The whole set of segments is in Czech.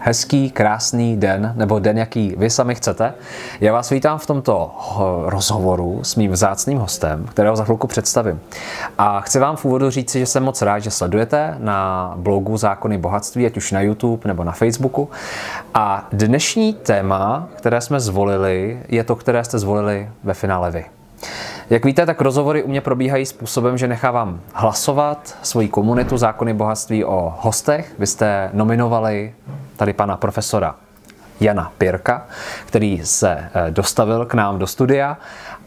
hezký, krásný den, nebo den, jaký vy sami chcete. Já vás vítám v tomto rozhovoru s mým vzácným hostem, kterého za chvilku představím. A chci vám v úvodu říci, že jsem moc rád, že sledujete na blogu Zákony bohatství, ať už na YouTube nebo na Facebooku. A dnešní téma, které jsme zvolili, je to, které jste zvolili ve finále vy. Jak víte, tak rozhovory u mě probíhají způsobem, že nechávám hlasovat svoji komunitu Zákony bohatství o hostech. Vy jste nominovali tady pana profesora Jana Pirka, který se eh, dostavil k nám do studia.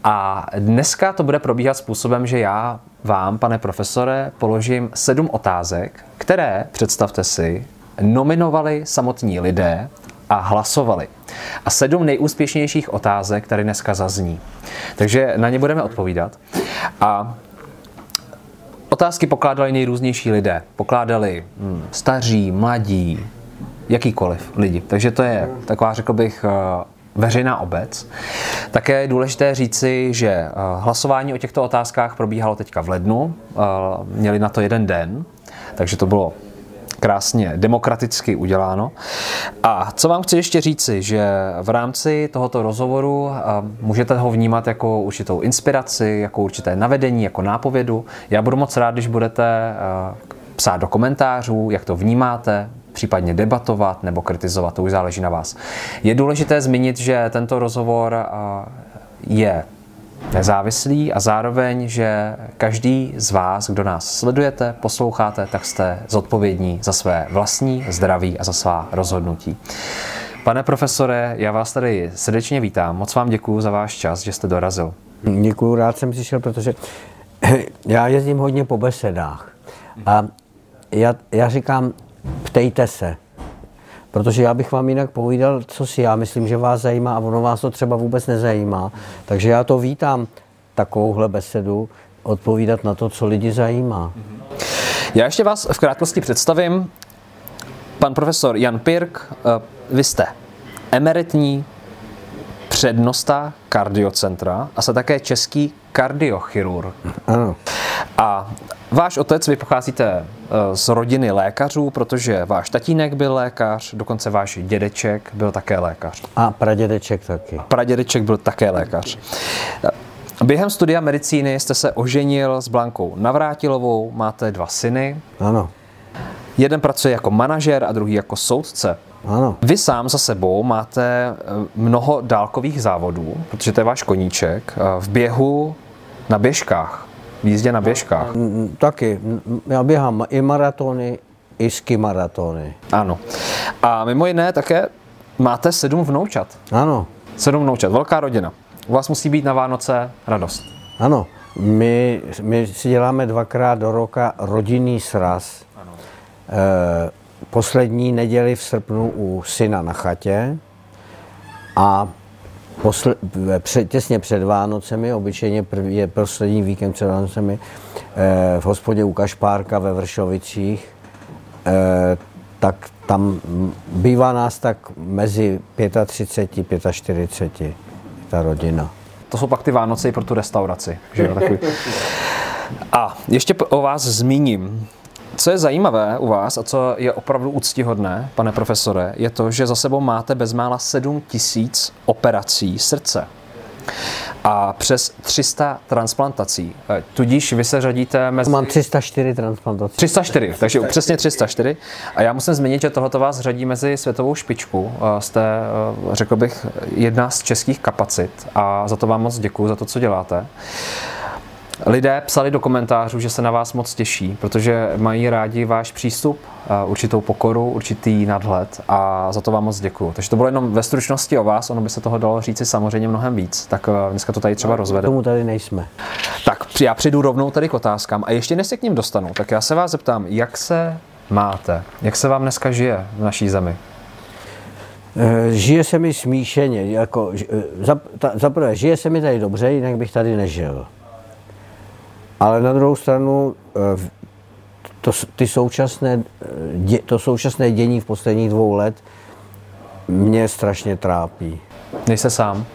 A dneska to bude probíhat způsobem, že já vám, pane profesore, položím sedm otázek, které, představte si, nominovali samotní lidé a hlasovali. A sedm nejúspěšnějších otázek tady dneska zazní. Takže na ně budeme odpovídat. A otázky pokládali nejrůznější lidé. Pokládali hm, staří, mladí, jakýkoliv lidi. Takže to je taková, řekl bych, eh, veřejná obec. Také je důležité říci, že eh, hlasování o těchto otázkách probíhalo teďka v lednu. Eh, měli na to jeden den, takže to bylo krásně demokraticky uděláno. A co vám chci ještě říci, že v rámci tohoto rozhovoru můžete ho vnímat jako určitou inspiraci, jako určité navedení, jako nápovědu. Já budu moc rád, když budete psát do komentářů, jak to vnímáte, případně debatovat nebo kritizovat, to už záleží na vás. Je důležité zmínit, že tento rozhovor je nezávislý a zároveň, že každý z vás, kdo nás sledujete, posloucháte, tak jste zodpovědní za své vlastní zdraví a za svá rozhodnutí. Pane profesore, já vás tady srdečně vítám. Moc vám děkuji za váš čas, že jste dorazil. Děkuji, rád jsem přišel, protože já jezdím hodně po besedách. A já, já říkám, ptejte se. Protože já bych vám jinak povídal, co si já myslím, že vás zajímá a ono vás to třeba vůbec nezajímá. Takže já to vítám, takovouhle besedu, odpovídat na to, co lidi zajímá. Já ještě vás v krátkosti představím. Pan profesor Jan Pirk, eh, vy jste emeritní přednosta kardiocentra a se také český kardiochirurg. Ano. A váš otec, vy pocházíte eh, z rodiny lékařů, protože váš tatínek byl lékař, dokonce váš dědeček byl také lékař. A pradědeček taky. A pradědeček byl také lékař. Během studia medicíny jste se oženil s Blankou Navrátilovou, máte dva syny. Ano. Jeden pracuje jako manažer a druhý jako soudce. Ano. Vy sám za sebou máte eh, mnoho dálkových závodů, protože to je váš koníček, eh, v běhu na běžkách v jízdě na běžkách. Taky. Já běhám i maratony, i ski maratony. Ano. A mimo jiné také máte sedm vnoučat. Ano. Sedm vnoučat, velká rodina. U vás musí být na Vánoce radost. Ano. My, my si děláme dvakrát do roka rodinný sraz. Ano. E, poslední neděli v srpnu u syna na chatě a posle, před, těsně před Vánocemi, obyčejně první, je poslední víkend před Vánocemi, eh, v hospodě u Kašpárka ve Vršovicích, eh, tak tam bývá nás tak mezi 35 a 45 ta rodina. To jsou pak ty Vánoce pro tu restauraci. Že jo, takový. A ještě o vás zmíním. Co je zajímavé u vás a co je opravdu úctihodné, pane profesore, je to, že za sebou máte bezmála 7 tisíc operací srdce a přes 300 transplantací. Eh, tudíž vy se řadíte mezi... Mám 304 transplantací. 304, takže přesně 304. A já musím zmínit, že tohoto vás řadí mezi světovou špičku. Eh, jste, eh, řekl bych, jedna z českých kapacit a za to vám moc děkuji, za to, co děláte. Lidé psali do komentářů, že se na vás moc těší, protože mají rádi váš přístup, určitou pokoru, určitý nadhled a za to vám moc děkuju. Takže to bylo jenom ve stručnosti o vás, ono by se toho dalo říci samozřejmě mnohem víc, tak eh, dneska to tady třeba rozvede. Tomu tady nejsme. Tak já přijdu rovnou tady k otázkám a ještě než se k ním dostanu, tak já se vás zeptám, jak se máte, jak se vám dneska žije v naší zemi? Eh, žije se mi smíšeně, jako, eh, za, ta, za prvé, žije se mi tady dobře, jinak bych tady nežil. Ale na druhou stranu, eh, to, ty současné, to současné dění v posledních dvou let mě strašně trápí. Nejste sám.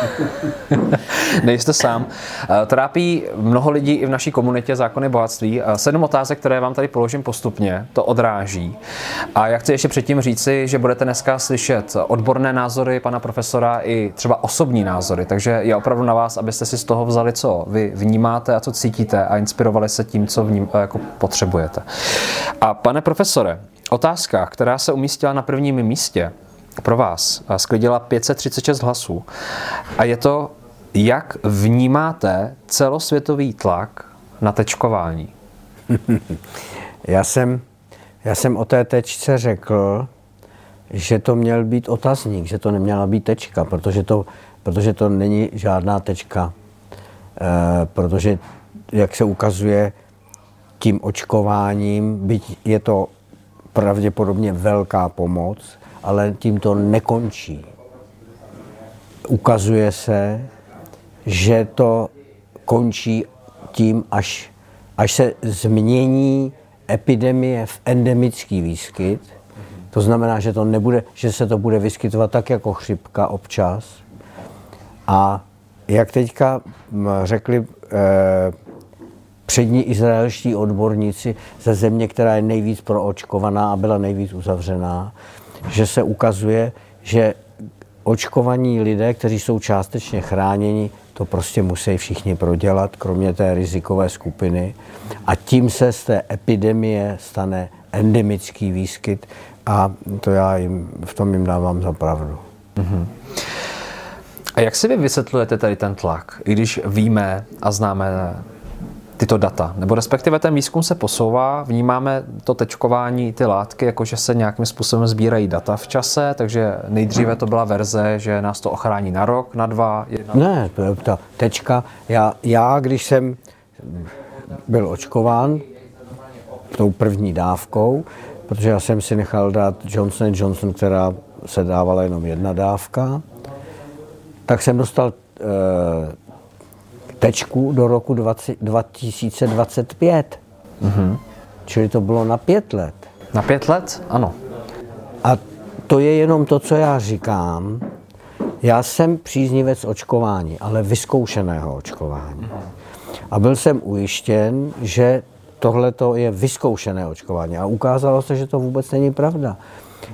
Nejste sám. Eh, trápí mnoho lidí i v naší komunitě zákony bohatství. Eh, sedm otázek, které vám tady položím postupně, to odráží. A já chci ještě předtím říci, že budete dneska slyšet odborné názory pana profesora i třeba osobní názory, takže je opravdu na vás, abyste si z toho vzali, co vy vnímáte a co cítíte a inspirovali se tím, co vním, eh, jako potřebujete. A pane profesore, otázka, která se umístila na prvním místě, pro vás sklidila 536 hlasů. A je to, jak vnímáte celosvětový tlak na tečkování? já, jsem, já jsem o té tečce řekl, že to měl být otazník, že to neměla být tečka, protože to, protože to není žádná tečka. E, protože, jak se ukazuje, tím očkováním, byť je to pravděpodobně velká pomoc, ale tím to nekončí. Ukazuje se, že to končí tím, až, až se změní epidemie v endemický výskyt. To znamená, že, to nebude, že se to bude vyskytovat tak jako chřipka občas. A jak teďka řekli eh, přední izraelští odborníci ze země, která je nejvíc proočkovaná a byla nejvíc uzavřená, že se ukazuje, že očkovaní lidé, kteří jsou částečně chráněni, to prostě musí všichni prodělat, kromě té rizikové skupiny. A tím se z té epidemie stane endemický výskyt a to já jim, v tom jim dávám za pravdu. Mm-hmm. A jak si vy vysvětlujete tady ten tlak, i když víme a známe tyto data. Nebo respektive ten výzkum se posouvá, vnímáme to tečkování, ty látky, jakože se nějakým způsobem sbírají data v čase, takže nejdříve to byla verze, že nás to ochrání na rok, na dva, jedna. Ne, ta tečka, já, já když jsem byl očkován tou první dávkou, protože já jsem si nechal dát Johnson Johnson, která se dávala jenom jedna dávka, tak jsem dostal e, tečku do roku 20, 2025. Mm-hmm. Čili to bylo na pět let. Na pět let? Ano. A to je jenom to, co já říkám. Já jsem příznivec očkování, ale vyzkoušeného očkování. A byl jsem ujištěn, že tohle je vyzkoušené očkování. A ukázalo se, že to vůbec není pravda.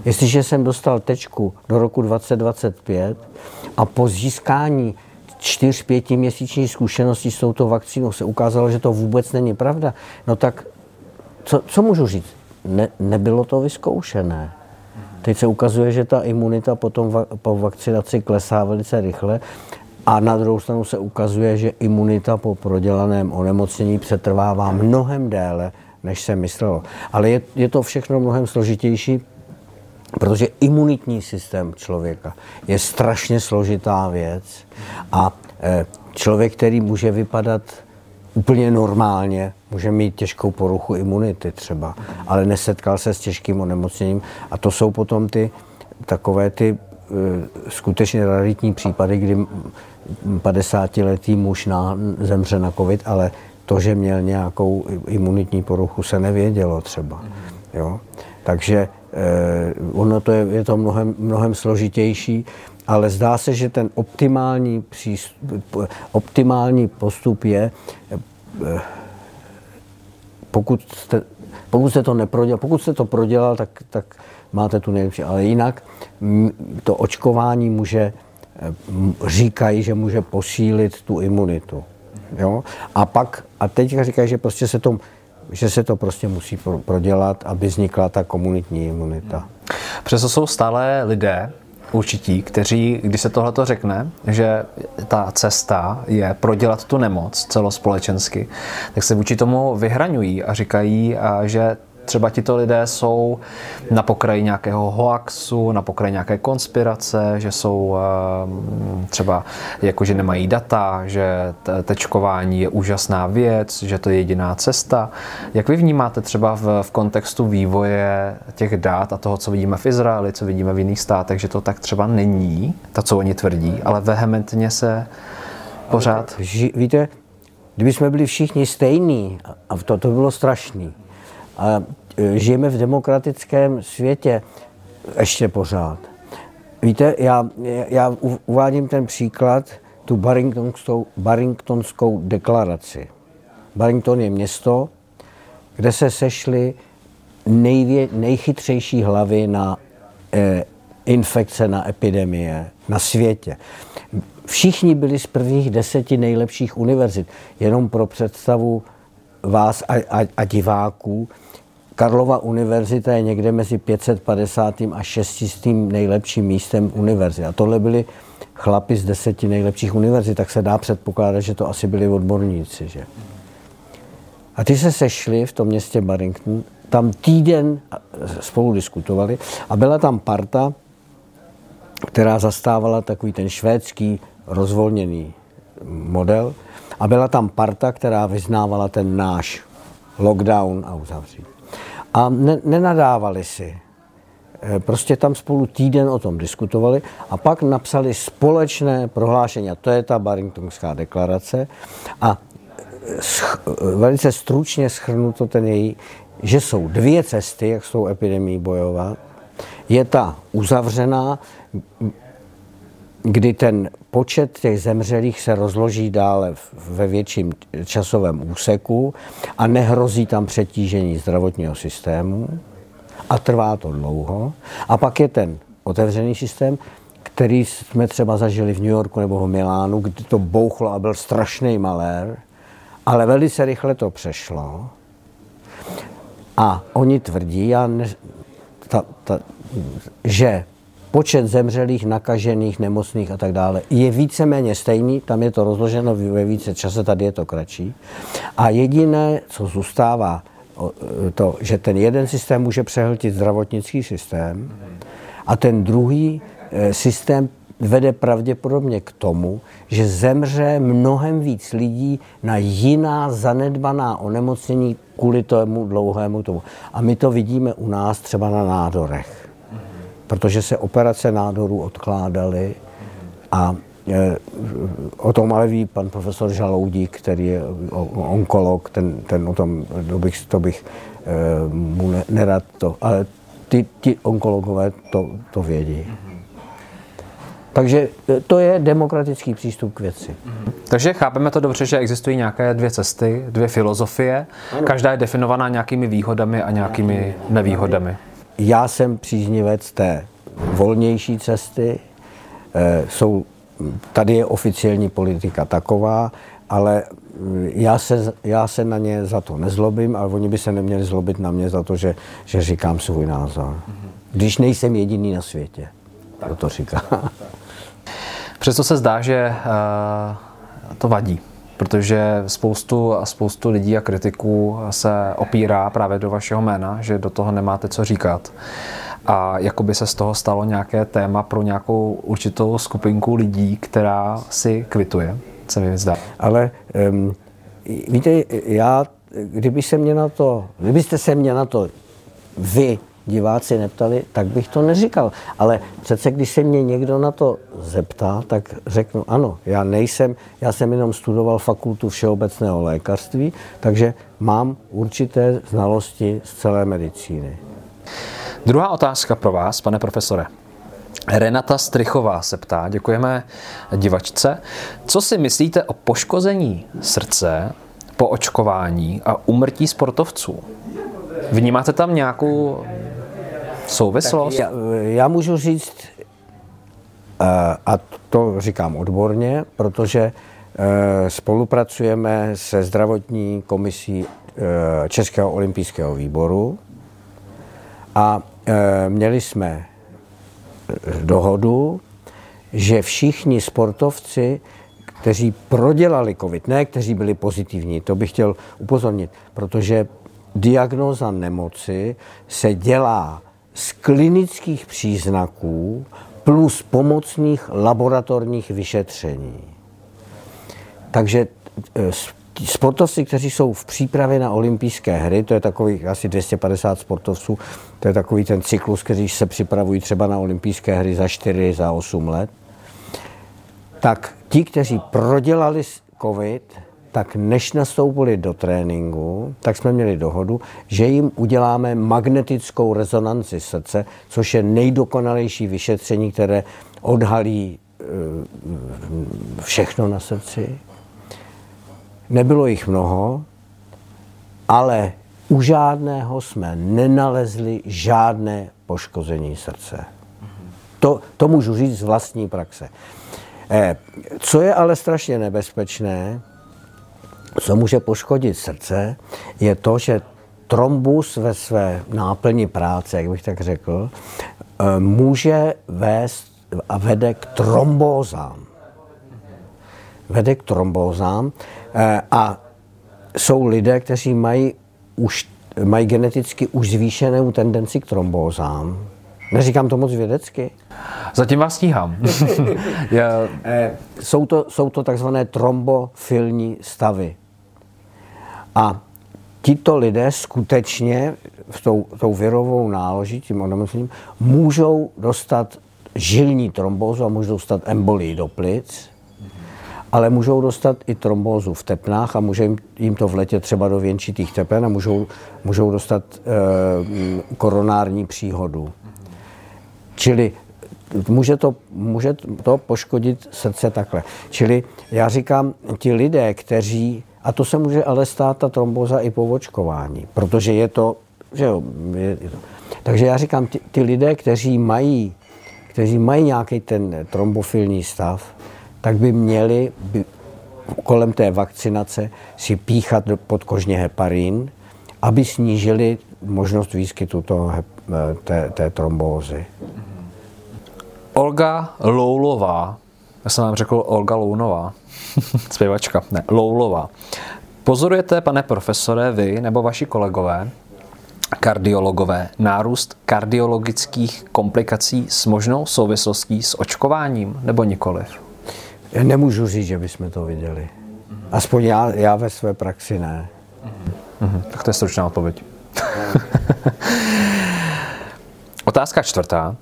Jestliže jsem dostal tečku do roku 2025 a po získání čtyř, pětiměsíční zkušenosti s touto vakcínou se ukázalo, že to vůbec není pravda, no tak co, co můžu říct? Ne, nebylo to vyzkoušené. Teď se ukazuje, že ta imunita potom va, po vakcinaci klesá velice rychle a na druhou stranu se ukazuje, že imunita po prodělaném onemocnění přetrvává mnohem déle, než se myslelo. Ale je, je to všechno mnohem složitější, Protože imunitní systém člověka je strašně složitá věc a e, člověk, který může vypadat úplně normálně, může mít těžkou poruchu imunity třeba, ale nesetkal se s těžkým onemocněním a to jsou potom ty takové ty e, skutečně raritní případy, kdy 50-letý muž na, zemře na covid, ale to, že měl nějakou imunitní poruchu, se nevědělo třeba. Jo? Takže ono to je, je to mnohem, mnohem složitější, ale zdá se, že ten optimální, přístup, optimální postup je, eh, pokud jste, pokud jste to neprodělal, pokud jste to prodělal, tak, tak máte tu nejlepší. Ale jinak to očkování může, eh, říkají, že může posílit tu imunitu. Jo? A pak, a teď říkají, že prostě se to že se to prostě musí prodělat, aby vznikla ta komunitní imunita. Přesto jsou stále lidé, určití, kteří, když se tohle řekne, že ta cesta je prodělat tu nemoc celospolečensky, tak se vůči tomu vyhraňují a říkají, že třeba tito lidé jsou na pokraji nějakého hoaxu, na pokraji nějaké konspirace, že jsou ehm, třeba jako, že nemají data, že tečkování je úžasná věc, že to je jediná cesta. Jak vy vnímáte třeba v, v kontextu vývoje těch dat a toho, co vidíme v Izraeli, co vidíme v jiných státech, že to tak třeba není, to, co oni tvrdí, ale vehementně se pořád... Víte, kdyby jsme byli všichni stejní, a to, to bylo strašný, a e, žijeme v demokratickém světě ještě pořád. Víte, já, já uvádím ten příklad, tu Barringtonskou, Barringtonskou deklaraci. Barrington je město, kde se sešly nejvě, nejchytřejší hlavy na eh, infekce, na epidemie na světě. Všichni byli z prvních deseti nejlepších univerzit. Jenom pro představu vás a, a, a diváků, Karlova univerzita je někde mezi 550. a 600. nejlepším místem univerzity. A tohle byli chlapi z deseti nejlepších univerzit, tak se dá předpokládat, že to asi byli odborníci. Že? A ty se sešli v tom městě Barrington, tam týden spolu diskutovali a byla tam parta, která zastávala takový ten švédský rozvolněný model a byla tam parta, která vyznávala ten náš lockdown a uzavřít. A ne, nenadávali si. E, prostě tam spolu týden o tom diskutovali a pak napsali společné prohlášení. A to je ta Barringtonská deklarace. A sch, velice stručně schrnuto ten její, že jsou dvě cesty, jak s tou epidemí bojovat. Je ta uzavřená, kdy ten počet těch zemřelých se rozloží dále ve větším časovém úseku a nehrozí tam přetížení zdravotního systému a trvá to dlouho. A pak je ten otevřený systém, který jsme třeba zažili v New Yorku nebo v Milánu, kdy to bouchlo a byl strašný malér, ale velice rychle to přešlo. A oni tvrdí, já ne, ta, ta, že počet zemřelých, nakažených, nemocných a tak dále je víceméně stejný, tam je to rozloženo ve více čase, tady je to kratší. A jediné, co zůstává, to, že ten jeden systém může přehltit zdravotnický systém a ten druhý e, systém vede pravděpodobně k tomu, že zemře mnohem víc lidí na jiná zanedbaná onemocnění kvůli tomu dlouhému tomu. A my to vidíme u nás třeba na nádorech protože se operace nádorů odkládaly a e, O tom ale ví pan profesor Žaloudík, který je onkolog, ten, ten o tom, to bych, to bych e, mu nerad to, ale ty, ty onkologové to, to vědí. Takže e, to je demokratický přístup k věci. Takže chápeme to dobře, že existují nějaké dvě cesty, dvě filozofie. Ano. Každá je definovaná nějakými výhodami a nějakými nevýhodami. Já jsem příznivec té volnější cesty. Eh, jsou, tady je oficiální politika taková, ale já se, já se na ně za to nezlobím, ale oni by se neměli zlobit na mě za to, že, že říkám svůj názor. Když nejsem jediný na světě, kdo to říká. Přesto se zdá, že uh, to vadí protože spoustu, spoustu lidí a kritiků se opírá právě do vašeho jména, že do toho nemáte co říkat. A jako by se z toho stalo nějaké téma pro nějakou určitou skupinku lidí, která si kvituje, se mi zdá. Ale um, víte, já, kdyby se mě na to, kdybyste se mě na to vy diváci neptali, tak bych to neříkal. Ale přece, když se mě někdo na to zeptá, tak řeknu ano, já nejsem, já jsem jenom studoval fakultu všeobecného lékařství, takže mám určité znalosti z celé medicíny. Druhá otázka pro vás, pane profesore. Renata Strychová se ptá, děkujeme divačce. Co si myslíte o poškození srdce po očkování a umrtí sportovců? Vnímáte tam nějakou souvislost? Já, já můžu říct, eh, a to říkám odborně, protože eh, spolupracujeme se zdravotní komisí eh, Českého olympijského výboru a měli jsme dohodu, že všichni sportovci, kteří prodělali COVID, ne kteří byli pozitivní, to bych chtěl upozornit, protože diagnóza nemoci se dělá z klinických příznaků plus pomocných laboratorních vyšetření. Takže e, sportovci, kteří jsou v přípravě na olympijské hry, to je takových asi 250 sportovců, to je takový ten cyklus, který se připravují třeba na olympijské hry za 4, za 8 let, tak ti, kteří prodělali covid, tak než nastoupili do tréninku, tak jsme měli dohodu, že jim uděláme magnetickou rezonanci srdce, což je nejdokonalejší vyšetření, které odhalí eh, všechno na srdci. Nebylo jich mnoho, ale u žádného jsme nenalezli žádné poškození srdce. To, to můžu říct z vlastní praxe. Eh, co je ale strašně nebezpečné, co může poškodit srdce, je to, že trombus ve své náplni práce, jak bych tak řekl, eh, může vést a vede k trombózám. Vede k trombózám eh, a jsou lidé, kteří mají už mají geneticky už zvýšenou tendenci k trombózám. Neříkám to moc vědecky. Zatím vás stíhám. Já... Eh, jsou, to, jsou to takzvané trombofilní stavy. A tito lidé skutečně v tou, tou virovou náloží, tím onemocněním, můžou dostat žilní trombózu a můžou dostat embolii do plic, ale můžou dostat i trombózu v tepnách a může jim, jim to vletět třeba do věnčitých tepen a můžou, můžou dostat e, koronární příhodu. Čili může to, může to poškodit srdce takhle. Čili já říkám, ti lidé, kteří a to se může ale stát ta tromboza i po očkování, protože je to, že jo, je, je to. Takže já říkám, ty, ty lidé, kteří mají, kteří mají nějaký ten trombofilní stav, tak by měli by kolem té vakcinace si píchat podkožně heparin, aby snížili možnost výskytu toho, té, té trombózy. Olga Loulová, já jsem vám řekl Olga Lounová, zpěvačka, ne, Loulová. Pozorujete, pane profesore, vy nebo vaši kolegové, kardiologové, nárůst kardiologických komplikací s možnou souvislostí s očkováním nebo nikoliv? Já nemůžu říct, že bychom to viděli. Aspoň já, já ve své praxi ne. Mhm. Tak to je stručná odpověď. Otázka čtvrtá.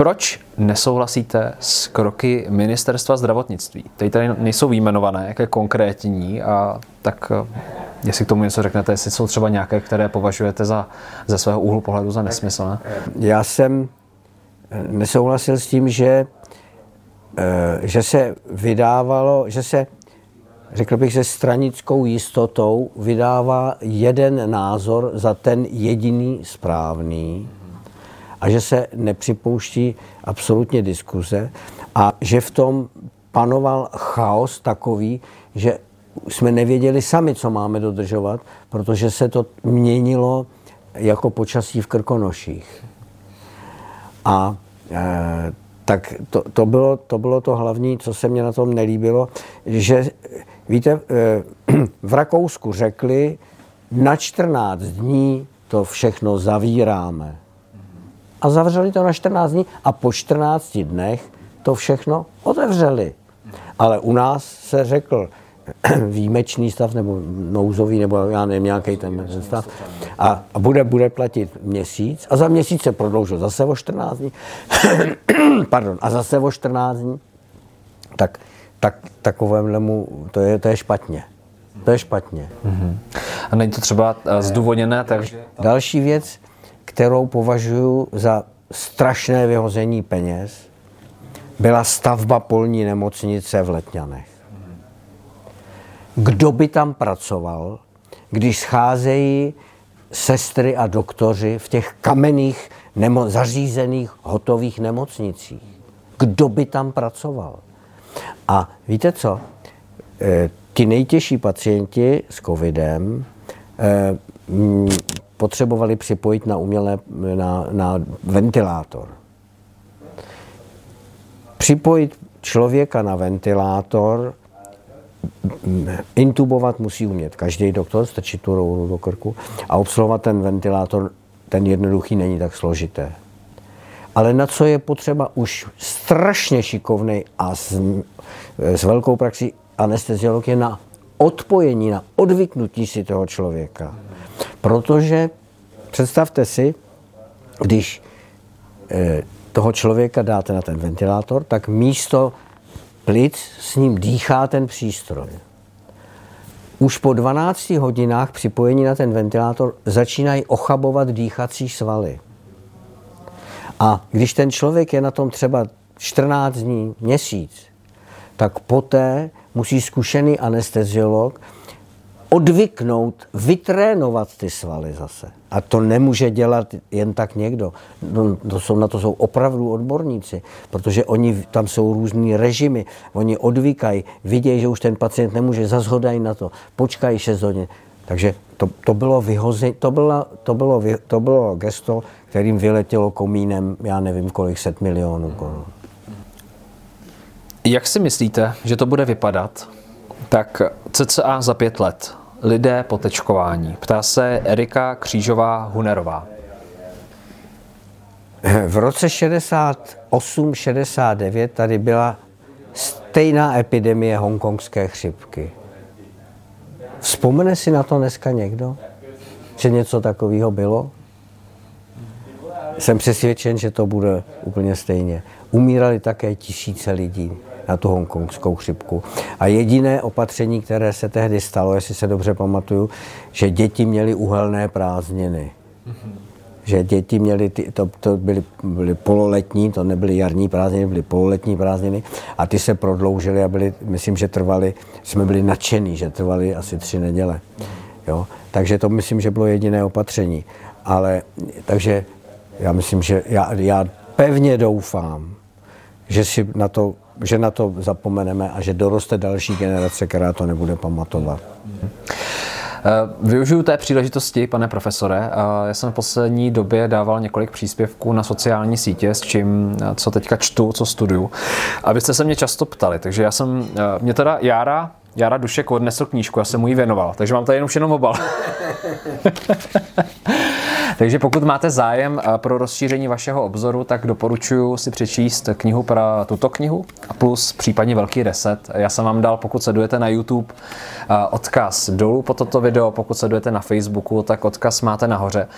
Proč nesouhlasíte s kroky ministerstva zdravotnictví? Teď tady nejsou výjmenované, jaké konkrétní, a tak eh, jestli k tomu něco řeknete, jestli jsou třeba nějaké, které považujete za, ze svého úhlu pohledu za nesmyslné? Já jsem eh, nesouhlasil s tím, že, eh, že se vydávalo, že se, řekl bych, že stranickou jistotou vydává jeden názor za ten jediný správný a že se nepřipouští absolutně diskuze a že v tom panoval chaos takový, že jsme nevěděli sami, co máme dodržovat, protože se to měnilo jako počasí v Krkonoších. A e, tak to, to, bylo, to bylo to hlavní, co se mě na tom nelíbilo, že víte, e, v Rakousku řekli, na 14 dní to všechno zavíráme a zavřeli to na 14 dní a po 14 dnech to všechno otevřeli. Ale u nás se řekl výjimečný stav nebo nouzový, nebo já nevím, nějaký ten stav a, bude, bude platit měsíc a za měsíc se prodloužil zase o 14 dní, pardon, a zase o 14 dní, tak, tak takovému, to je, to je špatně. To je špatně. Mm-hmm. A není to třeba eh, zdůvodněné, takže... Další věc, kterou považuji za strašné vyhození peněz, byla stavba polní nemocnice v Letňanech. Kdo by tam pracoval, když scházejí sestry a doktoři v těch kamenných nemo- zařízených hotových nemocnicích? Kdo by tam pracoval? A víte co? E, ti nejtěžší pacienti s covidem e, potřebovali připojit na umělé, na, na ventilátor. Připojit člověka na ventilátor intubovat musí umět každý doktor, strčit tu rounu do krku a obsluhovat ten ventilátor, ten jednoduchý není tak složité. Ale na co je potřeba už strašně šikovný a s, s velkou praxí anesteziolog je na odpojení, na odvyknutí si toho člověka. Protože představte si, když eh, toho člověka dáte na ten ventilátor, tak místo plic s ním dýchá ten přístroj. Už po 12 hodinách připojení na ten ventilátor začínají ochabovat dýchací svaly. A když ten člověk je na tom třeba 14 dní, měsíc, tak poté musí zkušený anesteziolog odvyknout, vytrénovat ty svaly zase. A to nemůže dělat jen tak někdo. No, to jsou, na to jsou opravdu odborníci, protože oni, tam jsou různý režimy, oni odvykají, vidějí, že už ten pacient nemůže, zazhodají na to, počkají 6 hodin. Takže to, to bylo vyhození, to, bylo, to, bylo, to bylo gesto, kterým vyletělo komínem, já nevím, kolik set milionů korun. Jak si myslíte, že to bude vypadat? Tak cca za pět let lidé po tečkování. Ptá se Erika Křížová-Hunerová. V roce 68-69 tady byla stejná epidemie hongkongské chřipky. Vzpomene si na to dneska někdo? Že něco takového bylo? Jsem přesvědčen, že to bude úplně stejně. Umírali také tisíce lidí na tu hongkongskou chřipku. A jediné opatření, které se tehdy stalo, jestli se dobře pamatuju, že děti měly uhelné prázdniny. Že děti měly, ty, to, to byly, byly pololetní, to nebyly jarní prázdniny, byly pololetní prázdniny a ty se prodloužily a byly, myslím, že trvali, jsme byli nadšení, že trvali asi tři neděle. Jo? Takže to myslím, že bylo jediné opatření. Ale takže já myslím, že já, já pevně doufám, že si na to že na to zapomeneme a že doroste další generace, která to nebude pamatovat. Eh, využiju té příležitosti, pane profesore. Eh, já jsem v poslední době dával několik příspěvků na sociální sítě, s čím, eh, co teďka čtu, co studuju. Abyste se mě často ptali. Takže já jsem, mě teda Jára, Jára Dušek odnesl knížku, já jsem mu ji věnoval, takže mám tady jenom všechno obal. Takže pokud máte zájem eh, pro rozšíření vašeho obzoru, tak doporučuji si přečíst knihu pro tuto knihu a plus případně velký reset. Já jsem vám dal, pokud sledujete na YouTube, eh, odkaz dolů po toto video, pokud sledujete na Facebooku, tak odkaz máte nahoře.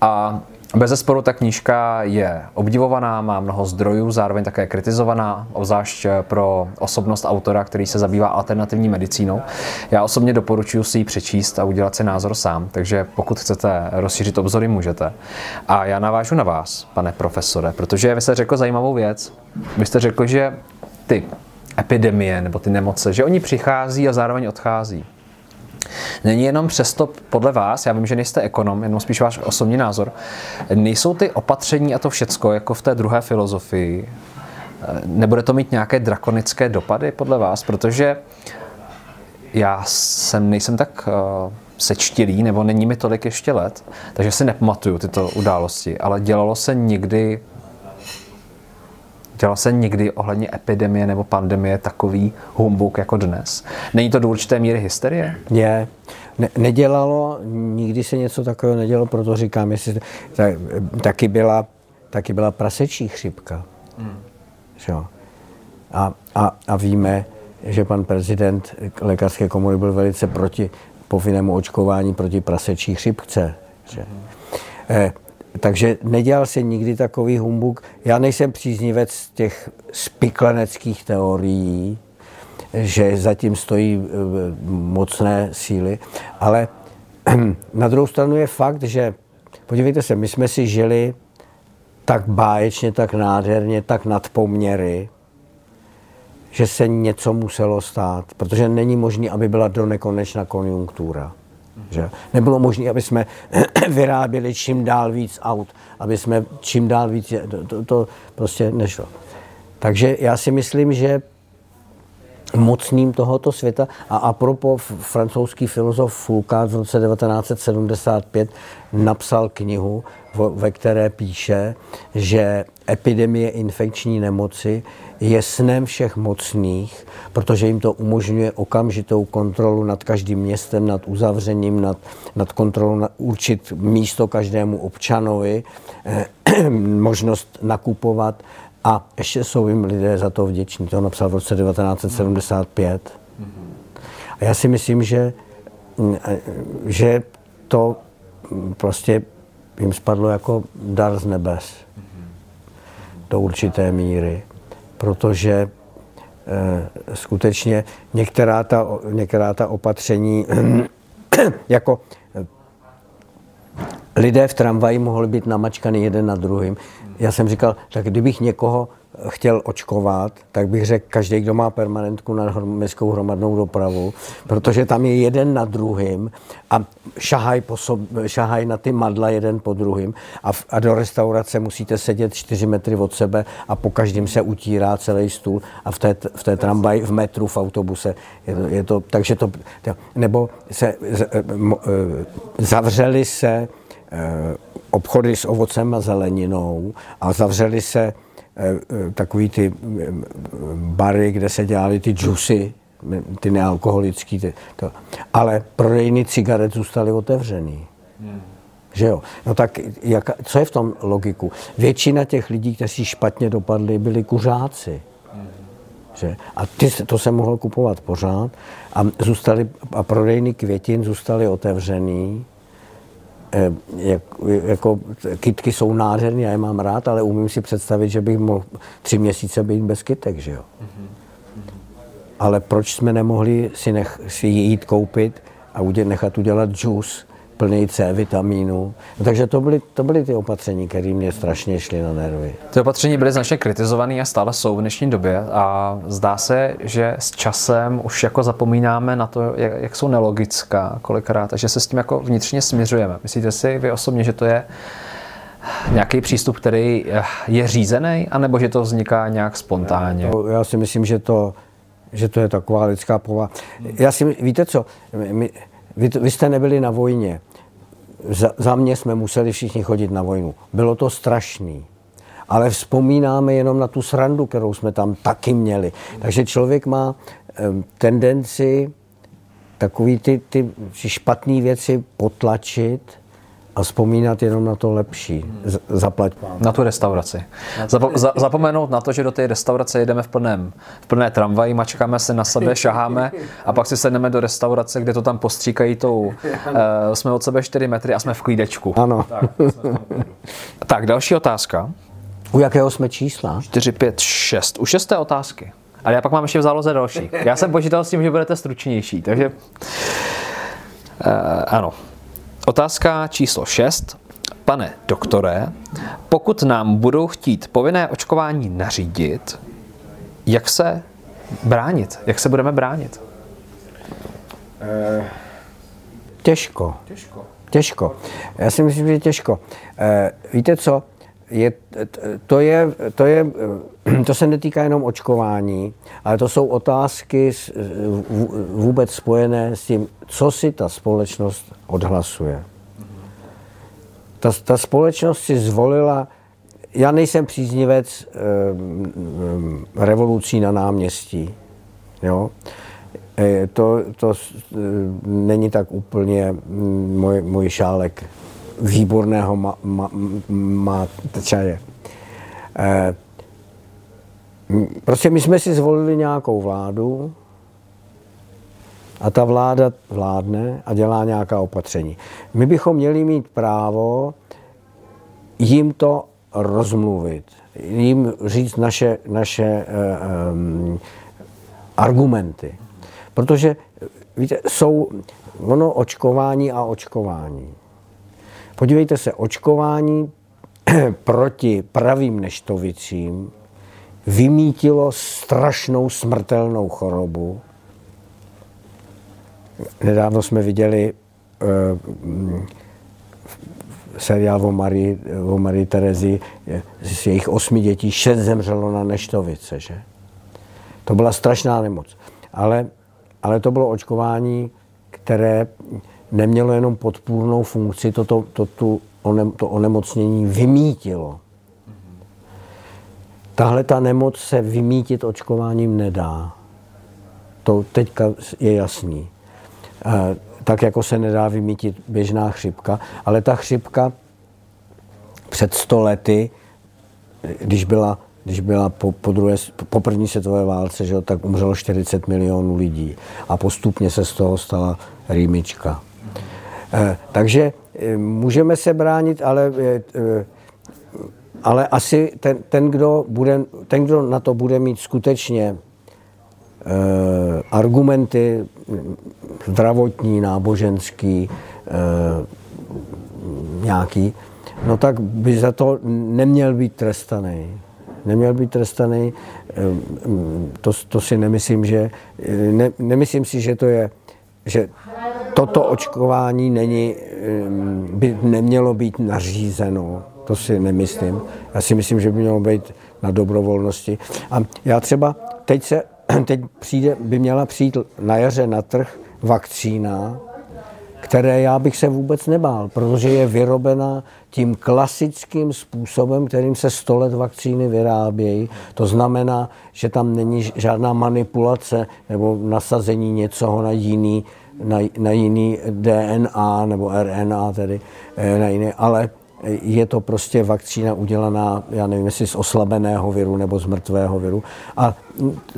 A bez zesporu ta knížka je obdivovaná, má mnoho zdrojů, zároveň také kritizovaná, obzvlášť pro osobnost autora, který se zabývá alternativní medicínou. Já osobně doporučuji si ji přečíst a udělat si názor sám, takže pokud chcete rozšířit obzory, můžete. A já navážu na vás, pane profesore, protože vy jste řekl zajímavou věc. Vy jste řekl, že ty epidemie nebo ty nemoce, že oni přichází a zároveň odchází. Není jenom přesto podle vás, já vím, že nejste ekonom, jenom spíš váš osobní názor, nejsou ty opatření a to všecko, jako v té druhé filozofii, nebude to mít nějaké drakonické dopady podle vás, protože já jsem, nejsem tak uh, sečtilý, nebo není mi tolik ještě let, takže si nepamatuju tyto události, ale dělalo se někdy Dělal se někdy ohledně epidemie nebo pandemie takový humbuk jako dnes? Není to do určité míry hysterie? Je. Ne, nedělalo, nikdy se něco takového nedělo, proto říkám, jestli tak, taky, byla, taky byla prasečí chřipka. Hmm. A, a, a víme, že pan prezident lékařské komory byl velice proti povinnému očkování proti prasečí chřipce. Že? Hmm. Eh, takže nedělal se nikdy takový humbuk. Já nejsem příznivec těch spikleneckých teorií, že zatím stojí e, mocné síly, ale na druhou stranu je fakt, že podívejte se, my jsme si žili tak báječně, tak nádherně, tak nad poměry, že se něco muselo stát, protože není možné, aby byla do nekonečna konjunktura. Že? Nebylo možné, aby jsme vyráběli čím dál víc aut, aby jsme čím dál víc, to, to, to prostě nešlo. Takže já si myslím, že mocným tohoto světa. A apropo francouzský filozof Foucault v roce 1975 napsal knihu, ve které píše, že epidemie infekční nemoci je snem všech mocných, protože jim to umožňuje okamžitou kontrolu nad každým městem, nad uzavřením, nad, nad kontrolou, nad, určit místo každému občanovi, eh, možnost nakupovat a ještě jsou jim lidé za to vděční. To napsal v roce 1975. A já si myslím, že, mm, že to prostě jim spadlo jako dar z nebes do určité míry protože e, skutečně některá ta, některá ta opatření, jako lidé v tramvaji mohli být namačkaný jeden na druhým. Já jsem říkal, tak kdybych někoho chtěl očkovat, tak bych řekl, každý, kdo má permanentku na městskou hromadnou dopravu, protože tam je jeden na druhým a šahaj, po sob, šahaj na ty madla jeden po druhým a, v, a do restaurace musíte sedět čtyři metry od sebe a po každém se utírá celý stůl a v té, v té tramvaji, v metru, v autobuse. Je to, je to, takže to, nebo se eh, eh, zavřeli se eh, obchody s ovocem a zeleninou a zavřeli se takový ty eh, bary, kde se dělali ty džusy, ty nealkoholický, ty, to. ale prodejny cigaret zůstaly otevřený. Že jo? No tak jak, co je v tom logiku? Většina těch lidí, kteří špatně dopadli, byli kuřáci. Že? A ty, to se mohlo kupovat pořád a, zůstali, a prodejny květin zůstaly otevřený Eh, jak, jako kytky jsou nádherné, já je mám rád, ale umím si představit, že bych mohl tři měsíce být bez kytek, že jo. Ale proč jsme nemohli si, nech, si jít koupit a udělat, nechat udělat džus, plný C vitamínu. No, takže to byly, to byly ty opatření, které mě strašně šly na nervy. Ty opatření byly značně kritizované a stále jsou v dnešní době a zdá se, že s časem už jako zapomínáme na to, jak, jak jsou nelogická kolikrát a že se s tím jako vnitřně směřujeme. Myslíte si vy osobně, že to je nějaký přístup, který je řízený, anebo že to vzniká nějak spontánně? Já si myslím, že to, že to je taková lidská povaha. Já si, víte co, my, vy, vy jste nebyli na vojně. Za, za mě jsme museli všichni chodit na vojnu. Bylo to strašný. Ale vzpomínáme jenom na tu srandu, kterou jsme tam taky měli. Takže člověk má um, tendenci takový ty, ty špatné věci potlačit a vzpomínat jenom na to lepší. Z, zaplať. Na tu restauraci. Zapo- za- zapomenout na to, že do té restaurace jedeme v plném, v plné tramvaji, mačkáme se na sebe, šaháme a pak si sedneme do restaurace, kde to tam postříkají tou, uh, jsme od sebe 4 metry a jsme v klídečku. Ano. Tak, tak další otázka. U jakého jsme čísla? 4, 5, 6. U šesté otázky. Ale já pak mám ještě v záloze další. Já jsem počítal s tím, že budete stručnější, takže... Uh, ano. Otázka číslo 6. Pane doktore, pokud nám budou chtít povinné očkování nařídit, jak se bránit? Jak se budeme bránit? Eh, těžko. Těžko. Těžko. Já si myslím, že těžko. Eh, víte co? Je, to, je, to, je, to se netýká jenom očkování, ale to jsou otázky vůbec spojené s tím, co si ta společnost odhlasuje. Ta, ta společnost si zvolila, já nejsem příznivec e, revolucí na náměstí. Jo? E, to, to e, není tak úplně můj, můj šálek výborného má čaje. E, prostě my jsme si zvolili nějakou vládu, a ta vláda vládne a dělá nějaká opatření. My bychom měli mít právo jim to rozmluvit, jim říct naše, naše um, argumenty. Protože, víte, jsou ono očkování a očkování. Podívejte se, očkování proti pravým neštovicím vymítilo strašnou smrtelnou chorobu, Nedávno jsme viděli uh, seriál o Marii, o Marii Terezi, z jejich osmi dětí šest zemřelo na neštovice, že? To byla strašná nemoc. ale, ale to bylo očkování, které nemělo jenom podpůrnou funkci, to, to, to, onem, to onemocnění vymítilo. Tahle ta nemoc se vymítit očkováním nedá. To teďka je jasný. E, tak jako se nedá vymítit běžná chřipka, ale ta chřipka před sto lety, když byla, když byla po, po, druhé, po první světové válce, že, tak umřelo 40 milionů lidí a postupně se z toho stala rýmička. E, takže e, můžeme se bránit, ale, ale asi ten, ten, kdo bude, ten, kdo na to bude mít skutečně argumenty zdravotní, náboženský, nějaký, no tak by za to neměl být trestaný. Neměl být trestaný, to, to si nemyslím, že, ne, nemyslím si, že to je, že toto očkování není, by nemělo být nařízeno. To si nemyslím. Já si myslím, že by mělo být na dobrovolnosti. A já třeba teď se, teď přijde, by měla přijít na jaře na trh vakcína, které já bych se vůbec nebál, protože je vyrobena tím klasickým způsobem, kterým se 100 let vakcíny vyrábějí. To znamená, že tam není žádná manipulace nebo nasazení něcoho na jiný, na, na jiný DNA nebo RNA tedy, eh, na jiný, ale je to prostě vakcína udělaná, já nevím, jestli z oslabeného viru nebo z mrtvého viru. A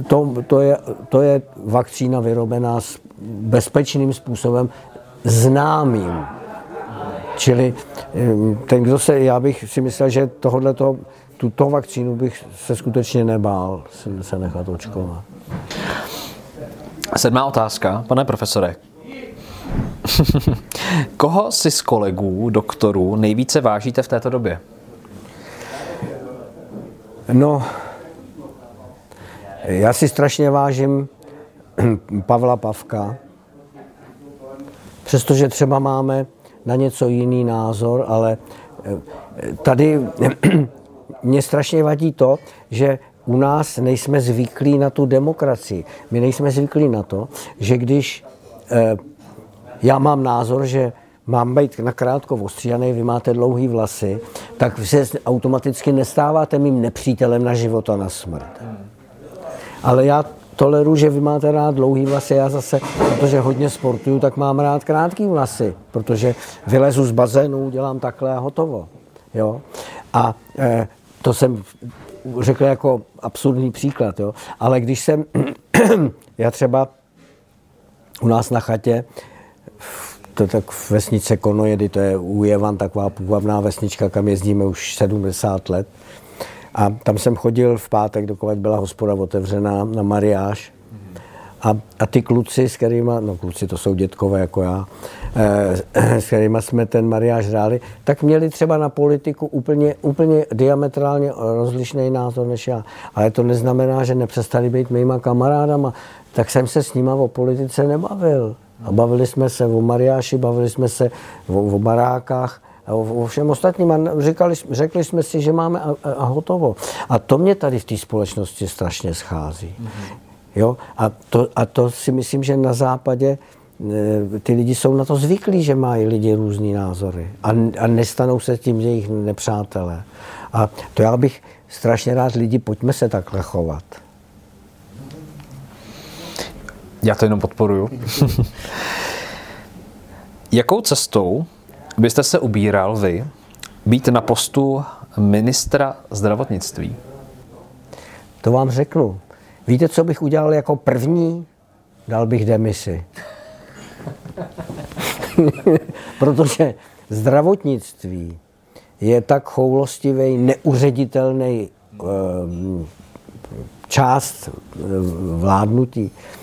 to, to, je, to je vakcína vyrobená s bezpečným způsobem, známým. Čili ten, kdo se, já bych si myslel, že tohle tuto vakcínu bych se skutečně nebál se nechat očkovat. Sedmá otázka, pane profesore. Koho si z kolegů, doktorů, nejvíce vážíte v této době? No, já si strašně vážím Pavla Pavka, přestože třeba máme na něco jiný názor, ale eh, tady mě strašně vadí to, že u nás nejsme zvyklí na tu demokracii. My nejsme zvyklí na to, že když eh, já mám názor, že mám být nakrátko ostříhaný, vy máte dlouhý vlasy, tak se automaticky nestáváte mým nepřítelem na život a na smrt. Ale já toleru, že vy máte rád dlouhý vlasy, já zase, protože hodně sportuju, tak mám rád krátký vlasy, protože vylezu z bazénu, dělám takhle a hotovo. Jo? A e, to jsem řekl jako absurdní příklad, jo? ale když jsem, já třeba u nás na chatě, to tak vesnice Konojedy, to je u Jevan, taková půvabná vesnička, kam jezdíme už 70 let, a tam jsem chodil v pátek, dokud byla hospoda otevřená na mariáž. A, a ty kluci, s kterými, no kluci to jsou dětkové jako já, eh, s kterými jsme ten mariáž hráli, tak měli třeba na politiku úplně, úplně diametrálně rozlišný názor než já. Ale to neznamená, že nepřestali být mýma kamarádama. Tak jsem se s nima o politice nebavil. A bavili jsme se o mariáši, bavili jsme se o, o barákách o všem ostatním a říkali, řekli jsme si, že máme a, a hotovo. A to mě tady v té společnosti strašně schází. Mm-hmm. Jo? A, to, a to si myslím, že na západě e, ty lidi jsou na to zvyklí, že mají lidi různý názory a, a nestanou se tím jejich nepřátelé. A to já bych strašně rád lidi, pojďme se takhle chovat. Já to jenom podporuju. Jakou cestou byste se ubíral vy být na postu ministra zdravotnictví? To vám řeknu. Víte, co bych udělal jako první? Dal bych demisi. Protože zdravotnictví je tak choulostivý, neuředitelný ehm, část eh, vládnutí, eh,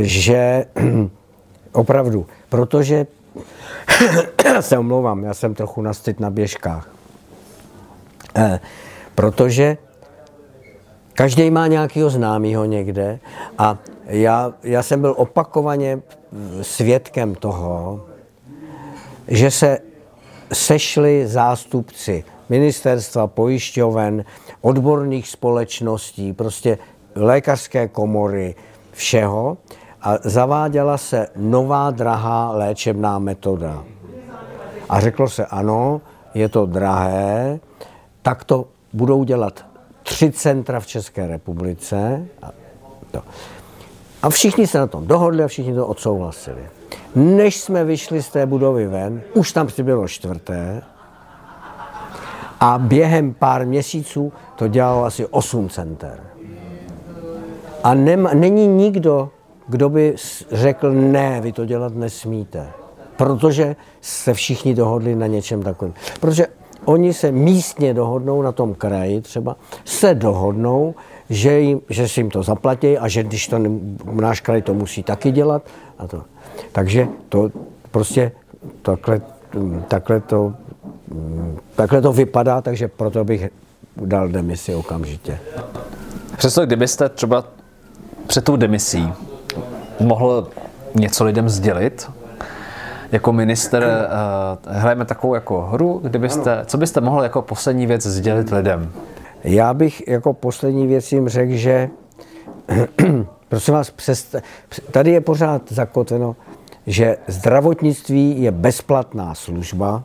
že opravdu, protože se omlouvám, já jsem trochu nastyt na běžkách. Eh, protože každý má nějakého známého někde a já, já jsem byl opakovaně svědkem toho, že se sešli zástupci ministerstva, pojišťoven, odborných společností, prostě lékařské komory, všeho a zaváděla se nová drahá léčebná metoda. A řeklo se, ano, je to drahé, tak to budou dělat tři centra v České republice. A, to. a všichni se na tom dohodli a všichni to odsouhlasili. Než jsme vyšli z té budovy ven, už tam přibylo čtvrté a během pár měsíců to dělalo asi 8 center. A nem, není nikdo, kdo by řekl, ne, vy to dělat nesmíte. Protože se všichni dohodli na něčem takovém. Protože oni se místně dohodnou na tom kraji třeba, se dohodnou, že, jim, že si jim to zaplatí a že když to náš kraj to musí taky dělat. A to. Takže to prostě takhle, takhle, to, takhle to vypadá, takže proto bych dal demisi okamžitě. Přesto kdybyste třeba před tou demisí mohl něco lidem sdělit, jako minister uh, hrajeme takovou jako hru, kdybyste, co byste mohl jako poslední věc sdělit lidem? Já bych jako poslední věc jim řekl, že prosím vás, přes, tady je pořád zakotveno, že zdravotnictví je bezplatná služba,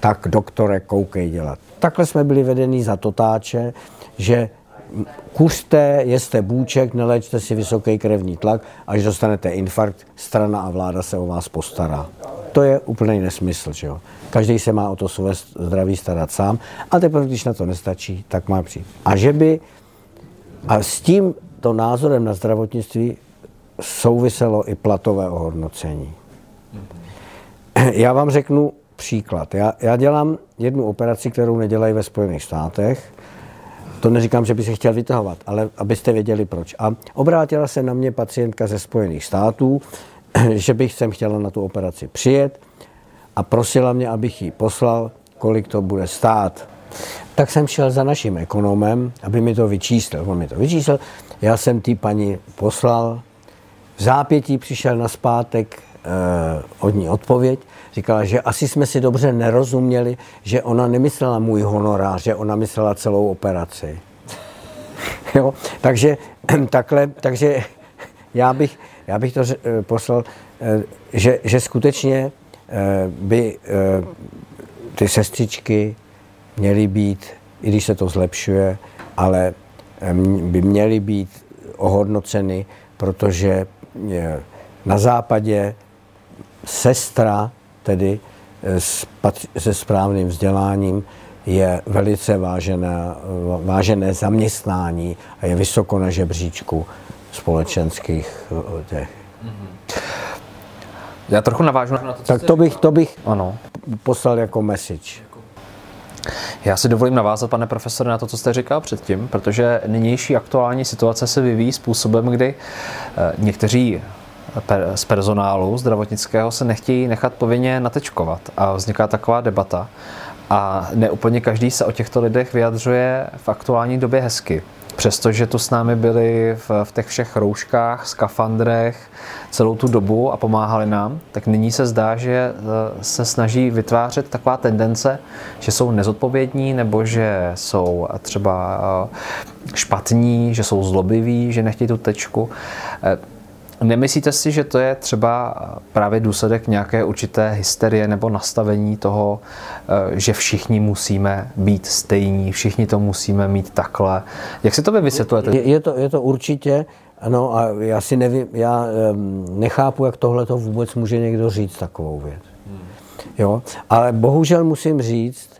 tak doktore, koukej dělat. Takhle jsme byli vedení za totáče, že kuřte, jeste bůček, nelečte si vysoký krevní tlak, až dostanete infarkt, strana a vláda se o vás postará. To je úplný nesmysl, že jo. Každý se má o to své zdraví starat sám a teprve, když na to nestačí, tak má přijít. A že by, a s tím to názorem na zdravotnictví souviselo i platové ohodnocení. Já vám řeknu příklad. Já, já dělám jednu operaci, kterou nedělají ve Spojených státech, to neříkám, že by se chtěl vytahovat, ale abyste věděli proč. A obrátila se na mě pacientka ze Spojených států, že bych sem chtěla na tu operaci přijet a prosila mě, abych jí poslal, kolik to bude stát. Tak jsem šel za naším ekonomem, aby mi to vyčíslil. On mi to vyčíslil, já jsem ty paní poslal, v zápětí přišel na zpátek od ní odpověď, říkala, že asi jsme si dobře nerozuměli, že ona nemyslela můj honorář, že ona myslela celou operaci. jo? Takže, takhle, takže já, bych, já bych to eh, poslal, eh, že, že skutečně eh, by ty sestřičky měly být, i když se to zlepšuje, ale by měly být ohodnoceny, protože na západě sestra tedy se správným vzděláním je velice vážené, vážené zaměstnání a je vysoko na žebříčku společenských eh, těch. Já trochu navážu na to, co Tak to bych, to bych ano. poslal jako message. Já si dovolím navázat, pane profesore, na to, co jste říkal předtím, protože nynější aktuální situace se vyvíjí způsobem, kdy eh, někteří z personálu zdravotnického se nechtějí nechat povinně natečkovat a vzniká taková debata a neúplně každý se o těchto lidech vyjadřuje v aktuální době hezky. Přestože tu s námi byli v, v těch všech rouškách, skafandrech celou tu dobu a pomáhali nám, tak nyní se zdá, že e, se snaží vytvářet taková tendence, že jsou nezodpovědní nebo že jsou třeba e, špatní, že jsou zlobiví, že nechtějí tu tečku. Nemyslíte si, že to je třeba právě důsledek nějaké určité hysterie nebo nastavení toho, eh, že všichni musíme být stejní, všichni to musíme mít takhle? Jak si to vy vysvětlujete? Je, je, to, je to určitě, ano, a já si nevím, já um, nechápu, jak tohle to vůbec může někdo říct takovou věc. Hmm. Jo, ale bohužel musím říct,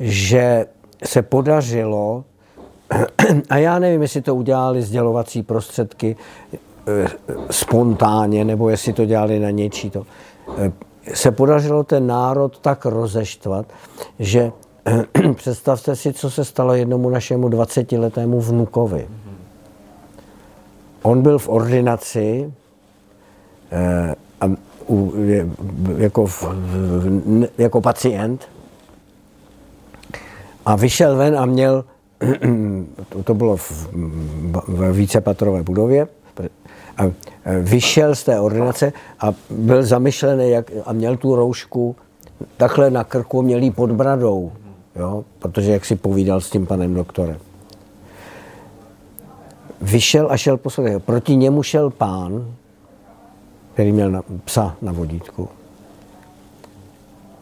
že se podařilo, a já nevím, jestli to udělali sdělovací prostředky, spontánně, nebo jestli to dělali na něčí to, eh, se podařilo ten národ tak rozeštvat, že představte si, co se stalo jednomu našemu 20-letému vnukovi. On byl v ordinaci eh, a, u, jako, v, jako pacient a vyšel ven a měl, to bylo v, v vícepatrové budově, vyšel z té ordinace a byl zamyšlený jak, a měl tu roušku takhle na krku, měl jí pod bradou, jo? protože jak si povídal s tím panem doktorem. vyšel a šel po schodech. Proti němu šel pán, který měl na, psa na vodítku.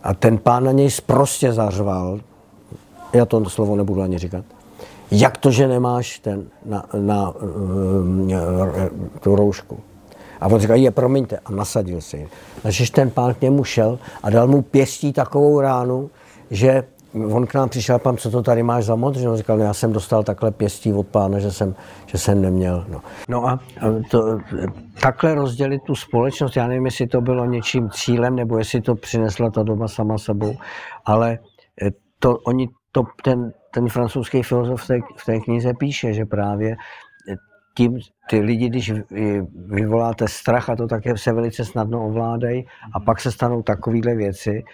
A ten pán na něj prostě zařval, já to slovo nebudu ani říkat, jak to, že nemáš ten na, na uh, tu roušku. A on říkal, je, promiňte, a nasadil si ji. Takže ten pán k němu šel a dal mu pěstí takovou ránu, že on k nám přišel, pan, co to tady máš za modřinu? On říkal, no, já jsem dostal takhle pěstí od pána, že jsem, že jsem neměl. No, no a to, takhle rozdělit tu společnost, já nevím, jestli to bylo něčím cílem, nebo jestli to přinesla ta doba sama sebou, ale eh, to, oni to, ten, ten francouzský filozof v té, v té knize píše, že právě tím ty lidi, když vyvoláte strach, a to také se velice snadno ovládají, a pak se stanou takovéhle věci,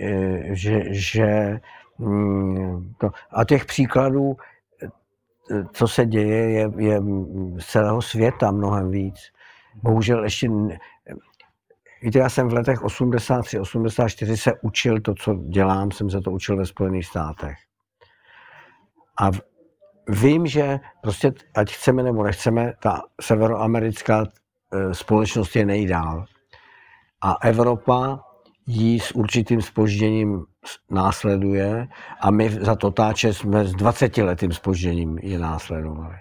eh, že, že mm, to, a těch příkladů, eh, co se děje, je, je z celého světa mnohem víc. Bohužel ještě Víte, já jsem v letech 83, 84 se učil to, co dělám, jsem se to učil ve Spojených státech. A vím, že prostě, ať chceme nebo nechceme, ta severoamerická e, společnost je nejdál. A Evropa ji s určitým spožděním následuje a my za to táče jsme s 20 letým spožděním je následovali.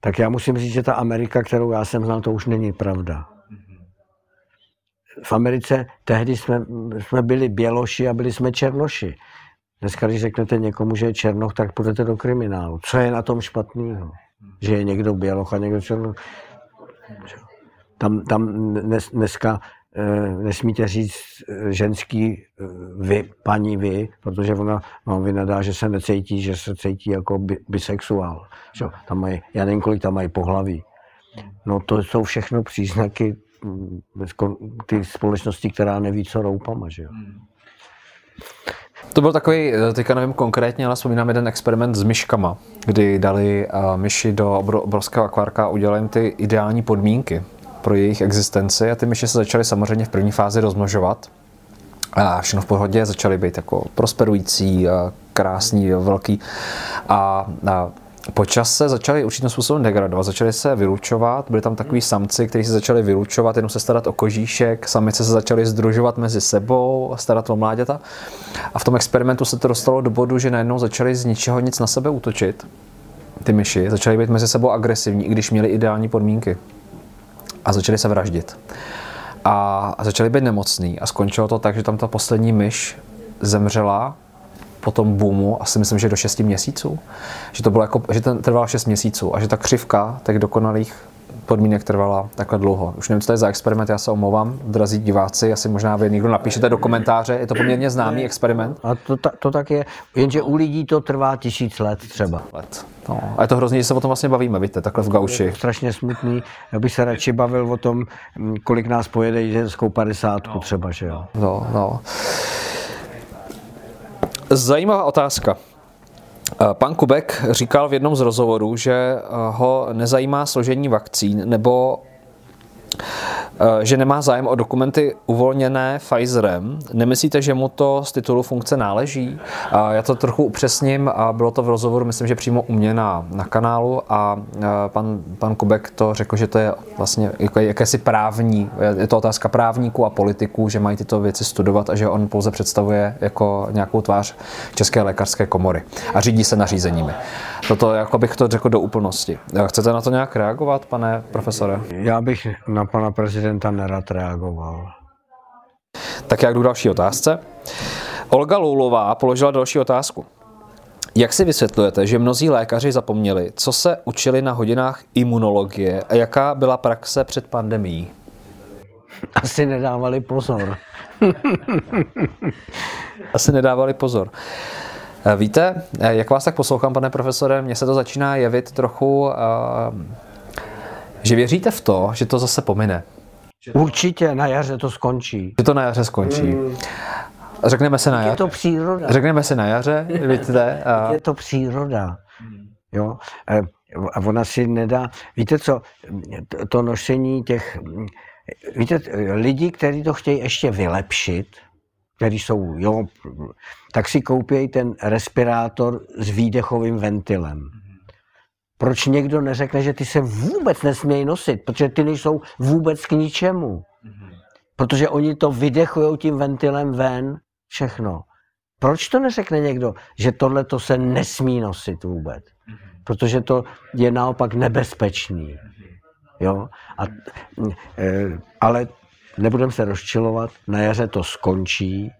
Tak já musím říct, že ta Amerika, kterou já jsem znal, to už není pravda. V Americe tehdy jsme, jsme byli běloši a byli jsme černoši. Dneska, když řeknete někomu, že je černoch, tak půjdete do kriminálu. Co je na tom špatného? Že je někdo běloch a někdo černoch. Tam, tam dnes, dneska eh, nesmíte říct eh, ženský eh, vy, paní vy, protože ona vám vynadá, že se necítí, že se cítí jako bi, bisexuál. Že? Tam mají, já nevím, kolik tam mají pohlaví. No to jsou všechno příznaky mm, ty společnosti, která neví, co roupama. Že jo? To byl takový, eh, teďka nevím konkrétně, ale vzpomínám jeden experiment s myškama, kdy dali uh, myši do obrovského akvárka a udělali jim ty ideální podmínky pro jejich existenci a ty myši se začaly samozřejmě v první fázi rozmnožovat a všechno v pohodě, začaly být jako prosperující, krásný, velký a, a po čase začali určitým způsobem degradovat, začali se vylučovat, byli tam takový samci, kteří se začali vylučovat, jenom se starat o kožíšek, samice se začaly združovat mezi sebou, starat o mláďata. A v tom experimentu se to dostalo do bodu, že najednou začali z ničeho nic na sebe útočit. Ty myši začaly být mezi sebou agresivní, i když měli ideální podmínky. A začaly se vraždit. A začaly být nemocný. A skončilo to tak, že tam ta poslední myš zemřela po tom boomu, asi myslím, že do 6 měsíců, že to bylo jako, že ten trval 6 měsíců a že ta křivka těch dokonalých podmínek trvala takhle dlouho. Už nevím, co to je za experiment, já se omlouvám, drazí diváci, asi možná vy někdo napíšete do komentáře, je to poměrně známý experiment. A to, to, to tak je, jenže u lidí to trvá tisíc let třeba. Let. No. A je to hrozně, že se o tom vlastně bavíme, víte, takhle v gauši. Je strašně smutný, já bych se radši bavil o tom, kolik nás pojede jízdenskou padesátku no. třeba, že jo. No, no. Zajímavá otázka. Eh, pan Kubek říkal v jednom z rozhovorů, že eh, ho nezajímá složení vakcín nebo že nemá zájem o dokumenty uvolněné Pfizerem. Nemyslíte, že mu to z titulu funkce náleží? Já to trochu upřesním a bylo to v rozhovoru, myslím, že přímo u mě na, na kanálu a eh, pan, pan Kubek to řekl, že to je vlastně jako jakési právní, je to otázka právníků a politiků, že mají tyto věci studovat a že on pouze představuje jako nějakou tvář České lékařské komory a řídí se nařízeními. Toto jako bych to řekl do úplnosti. Chcete na to nějak reagovat, pane profesore? Já bych na pana prezidenta nerad reagoval. Tak jak jdu další otázce. Olga Loulová položila další otázku. Jak si vysvětlujete, že mnozí lékaři zapomněli, co se učili na hodinách imunologie a jaká byla praxe před pandemí? Asi nedávali pozor. Asi nedávali pozor. Víte, jak vás tak poslouchám, pane profesore, mně se to začíná jevit trochu že věříte v to, že to zase pomine. Určitě na jaře to skončí. Že to na jaře skončí. Hmm. Řekneme se na jaře. Je to příroda. Řekneme se na jaře, víte. A... Je to příroda. Jo? A ona si nedá, víte co, to nošení těch, víte, lidi, kteří to chtějí ještě vylepšit, kteří jsou, jo, tak si koupějí ten respirátor s výdechovým ventilem. Proč někdo neřekne, že ty se vůbec nesmějí nosit, protože ty nejsou vůbec k ničemu. Protože oni to vydechují tím ventilem ven, všechno. Proč to neřekne někdo, že tohle to se nesmí nosit vůbec? Protože to je naopak nebezpečný. Jo? A, e, ale nebudeme se rozčilovat, na jaře to skončí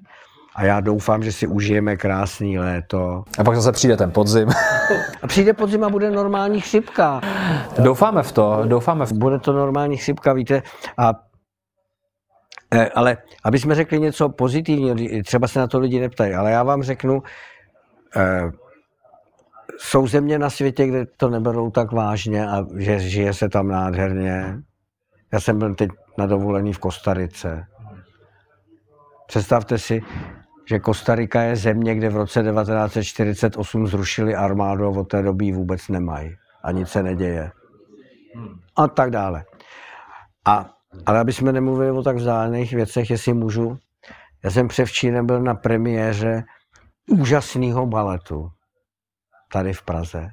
a já doufám, že si užijeme krásný léto. A pak zase přijde ten podzim. A přijde podzim a bude normální chřipka. doufáme v to, doufáme v to. Bude to normální chřipka, víte. A e, ale aby jsme řekli něco pozitivního, třeba se na to lidi neptají, ale já vám řeknu, eh, jsou země na světě, kde to neberou tak vážně a že žije se tam nádherně. Já jsem byl teď na dovolení v Kostarice. Představte si, že Kostarika je země, kde v roce 1948 zrušili armádu a od té doby vůbec nemají. A nic se neděje. A tak dále. A, ale aby jsme nemluvili o tak vzdálených věcech, jestli můžu, já jsem převčírem byl na premiéře úžasného baletu tady v Praze.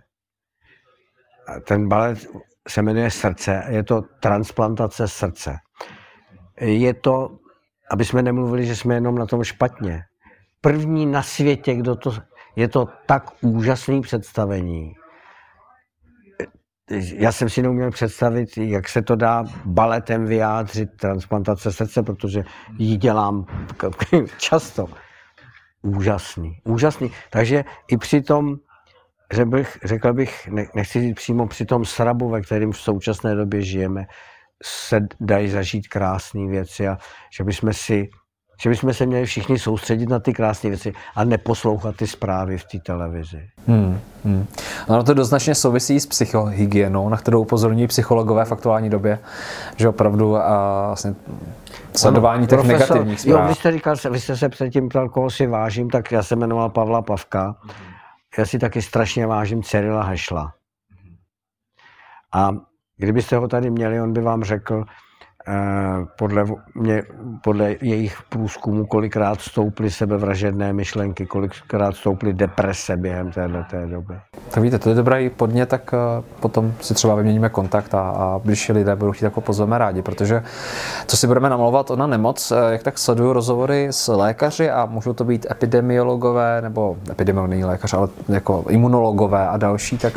A ten balet se jmenuje Srdce, je to transplantace srdce. Je to, aby jsme nemluvili, že jsme jenom na tom špatně. První na světě, kdo to, je to tak úžasný představení. Já jsem si neuměl představit, jak se to dá baletem vyjádřit transplantace srdce, protože ji dělám často. Úžasný, úžasný. Takže i při tom řekl bych, řekl bych, nechci říct přímo při tom srabu, ve kterém v současné době žijeme, se dají zažít krásné věci a že bychom si že bychom se měli všichni soustředit na ty krásné věci a neposlouchat ty zprávy v té televizi. Hmm, hmm. No to doznačně souvisí s psychohygienou, na kterou upozorňují psychologové v aktuální době, že opravdu a vlastně sledování ano, těch profesor, negativních zpráv. Jo, vy jste, říkal, vy jste se předtím ptal, koho si vážím, tak já se jmenoval Pavla Pavka. Já si taky strašně vážím Cyrila Hešla. A kdybyste ho tady měli, on by vám řekl, podle, mě, podle jejich průzkumu, kolikrát stouply sebevražedné myšlenky, kolikrát stouply deprese během téhle té doby. Tak víte, to je dobrý podně, tak eh, potom si třeba vyměníme kontakt a, a když lidé budou chtít, jako pozveme rádi, protože co si budeme namlouvat na nemoc, eh, jak tak sleduju rozhovory s lékaři a můžou to být epidemiologové nebo epidemiolog není lékař, ale jako imunologové a další, tak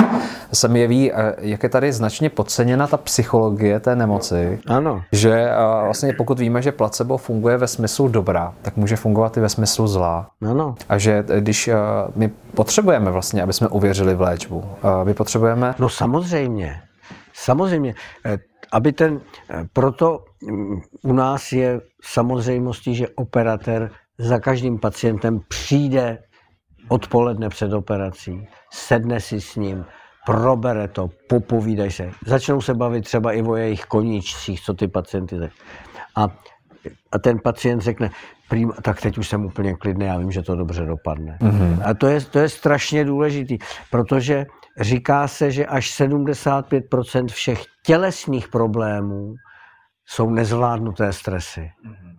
se mi jeví, jak je tady značně podceněna ta psychologie té nemoci. Ano že vlastně pokud víme, že placebo funguje ve smyslu dobra, tak může fungovat i ve smyslu zla. Ano. A že když my potřebujeme vlastně, aby jsme uvěřili v léčbu, my potřebujeme... No samozřejmě, samozřejmě. E, aby ten, e, proto u nás je samozřejmostí, že operatér za každým pacientem přijde odpoledne před operací, sedne si s ním, probere to, popovídaj se. Začnou se bavit třeba i o jejich koníčcích, co ty pacienty a, a ten pacient řekne, prým, tak teď už jsem úplně klidný, já vím, že to dobře dopadne. Mm-hmm. A to je, to je strašně důležitý, protože říká se, že až 75% všech tělesných problémů jsou nezvládnuté stresy. Mm-hmm.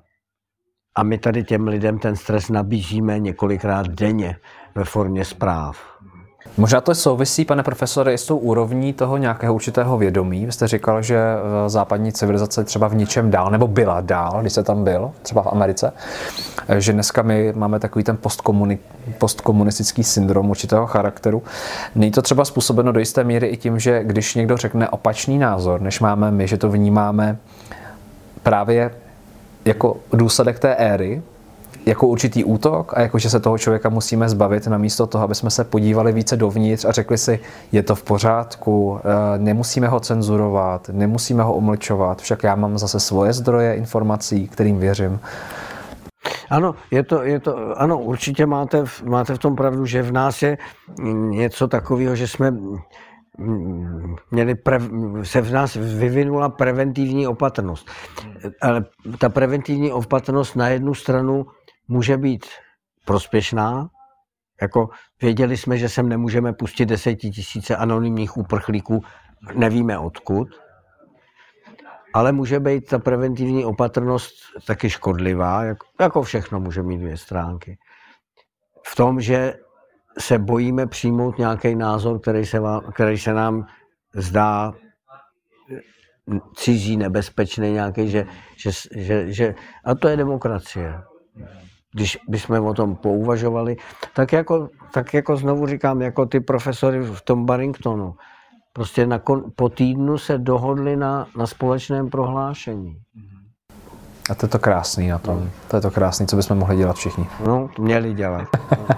A my tady těm lidem ten stres nabízíme několikrát denně ve formě zpráv. Možná to souvisí, pane profesore, i s tou úrovní toho nějakého určitého vědomí. Vy jste říkal, že západní civilizace třeba v ničem dál, nebo byla dál, když se tam byl, třeba v Americe, že dneska my máme takový ten postkomuni- postkomunistický syndrom určitého charakteru. Není to třeba způsobeno do jisté míry i tím, že když někdo řekne opačný názor, než máme my, že to vnímáme právě jako důsledek té éry, jako určitý útok a jako, že se toho člověka musíme zbavit namísto toho, aby jsme se podívali více dovnitř a řekli si, je to v pořádku, eh, nemusíme ho cenzurovat, nemusíme ho umlčovat, však já mám zase svoje zdroje informací, kterým věřím. Ano, je to, je to, ano, určitě máte, máte v tom pravdu, že v nás je něco takového, že jsme měli pre, se v nás vyvinula preventivní opatrnost. Ale ta preventivní opatrnost na jednu stranu může být prospěšná, jako věděli jsme, že sem nemůžeme pustit desetitisíce anonymních uprchlíků, nevíme odkud, ale může být ta preventivní opatrnost taky škodlivá, jako, jako všechno může mít dvě stránky. V tom, že se bojíme přijmout nějaký názor, který se, vám, který se nám zdá cizí, nebezpečný nějaký, že, že, že, že, a to je demokracie. Když bychom o tom pouvažovali, tak jako, tak jako znovu říkám, jako ty profesory v tom Barringtonu, prostě na, po týdnu se dohodli na, na společném prohlášení. A to je to krásný na tom. To je to krásný, co bychom mohli dělat všichni. No, měli dělat.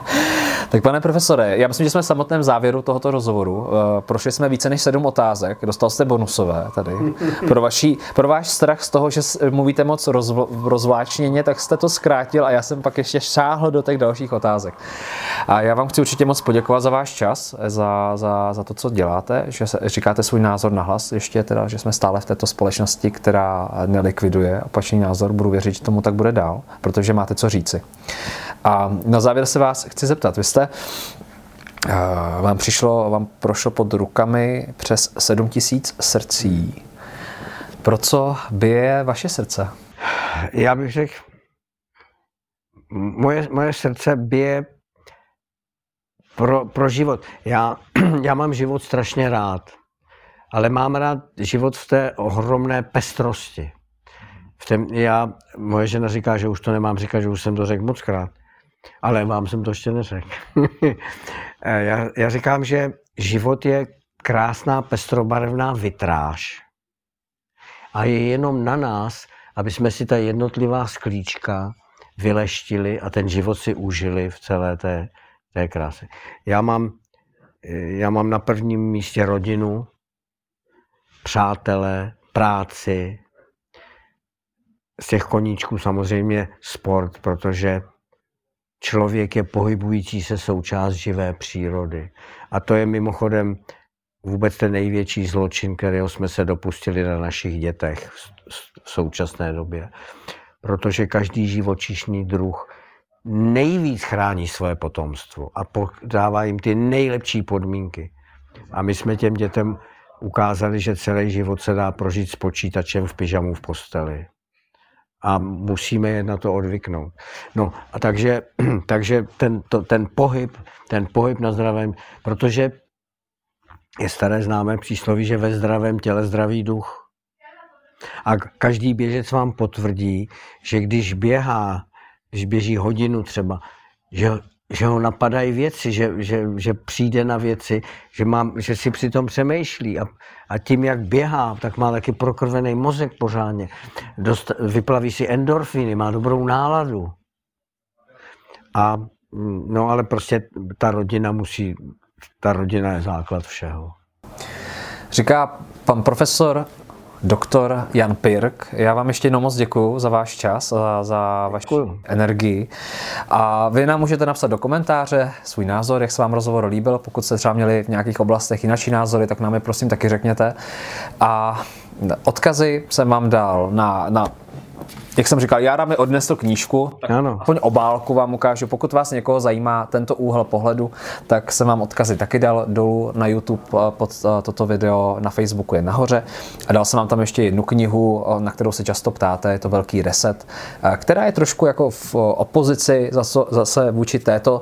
tak pane profesore, já myslím, že jsme v samotném závěru tohoto rozhovoru. Eh, prošli jsme více než sedm otázek, dostal jste bonusové tady. Pro, vaší, pro váš strach z toho, že mluvíte moc rozv, rozvláčněně, tak jste to zkrátil a já jsem pak ještě šáhl do těch dalších otázek. A já vám chci určitě moc poděkovat za váš čas, za, za, za to, co děláte, že se, říkáte svůj názor na hlas, ještě teda, že jsme stále v této společnosti, která nelikviduje opačný názor, budu věřit, že tomu tak bude dál, protože máte co říci. A na závěr se vás chci zeptat, vy jste eh, vám přišlo, vám prošlo pod rukami přes 7 tisíc srdcí. Pro co bije vaše srdce? Já bych řekl, moje, moje srdce bije pro, pro život. Já, já mám život strašně rád, ale mám rád život v té ohromné pestrosti. V tém, já, moje žena říká, že už to nemám říkat, že už jsem to řekl moc krát. Ale vám jsem to ještě neřekl. já, já říkám, že život je krásná pestrobarevná vitráž. A je jenom na nás, aby jsme si ta jednotlivá sklíčka vyleštili a ten život si užili v celé té, té kráse. Já mám, já mám na prvním místě rodinu, přátele, práci, z těch koníčků samozřejmě sport, protože člověk je pohybující se součást živé přírody. A to je mimochodem vůbec ten největší zločin, kterého jsme se dopustili na našich dětech v současné době. Protože každý živočišný druh nejvíc chrání své potomstvo a dává jim ty nejlepší podmínky. A my jsme těm dětem ukázali, že celý život se dá prožít s počítačem v pyžamu v posteli a musíme je na to odvyknout. No a takže, takže ten, to, ten pohyb, ten pohyb na zdravém, protože je staré známé přísloví, že ve zdravém těle zdravý duch. A každý běžec vám potvrdí, že když běhá, když běží hodinu třeba, že že ho napadají věci, že, že, že přijde na věci, že, mám, že si přitom přemýšlí a, a tím, jak běhá, tak má taky prokrvený mozek pořádně. Dost, vyplaví si endorfiny, má dobrou náladu. A, no ale prostě ta rodina musí, ta rodina je základ všeho. Říká pan profesor doktor Jan Pirk. Já vám ještě jednou moc děkuji za váš čas, za, za vaši děkuju. energii. A vy nám můžete napsat do komentáře svůj názor, jak se vám rozhovor líbil. Pokud jste třeba měli v nějakých oblastech jinak názory, tak nám je prosím taky řekněte. A odkazy jsem vám dal na, na jak jsem říkal, Jára mi odnesl knížku, tak ano. aspoň obálku vám ukážu. Pokud vás někoho zajímá tento úhel pohledu, tak jsem vám odkazy taky dal dolů na YouTube eh, pod eh, toto video, na Facebooku je nahoře. A dal jsem vám tam ještě jednu knihu, eh, na kterou se často ptáte, je to Velký reset, která je trošku jako v opozici zase, zase vůči této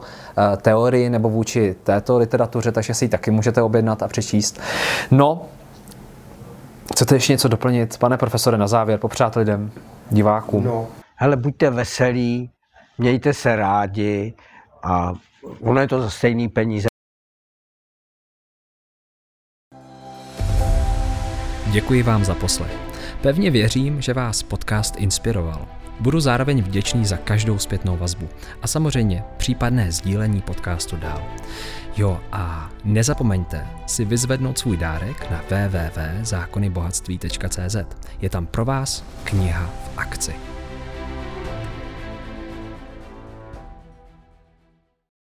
teorii nebo vůči této literatuře, takže si ji taky můžete objednat a přečíst. No, Chcete ještě něco doplnit, pane profesore, na závěr, popřát lidem, divákům? No, hele, buďte veselí, mějte se rádi a ono je to za stejný peníze. Děkuji vám za poslech. Pevně věřím, že vás podcast inspiroval. Budu zároveň vděčný za každou zpětnou vazbu a samozřejmě případné sdílení podcastu dál. Jo a nezapomeňte si vyzvednout svůj dárek na www.zákonybohatství.cz. Je tam pro vás kniha v akci.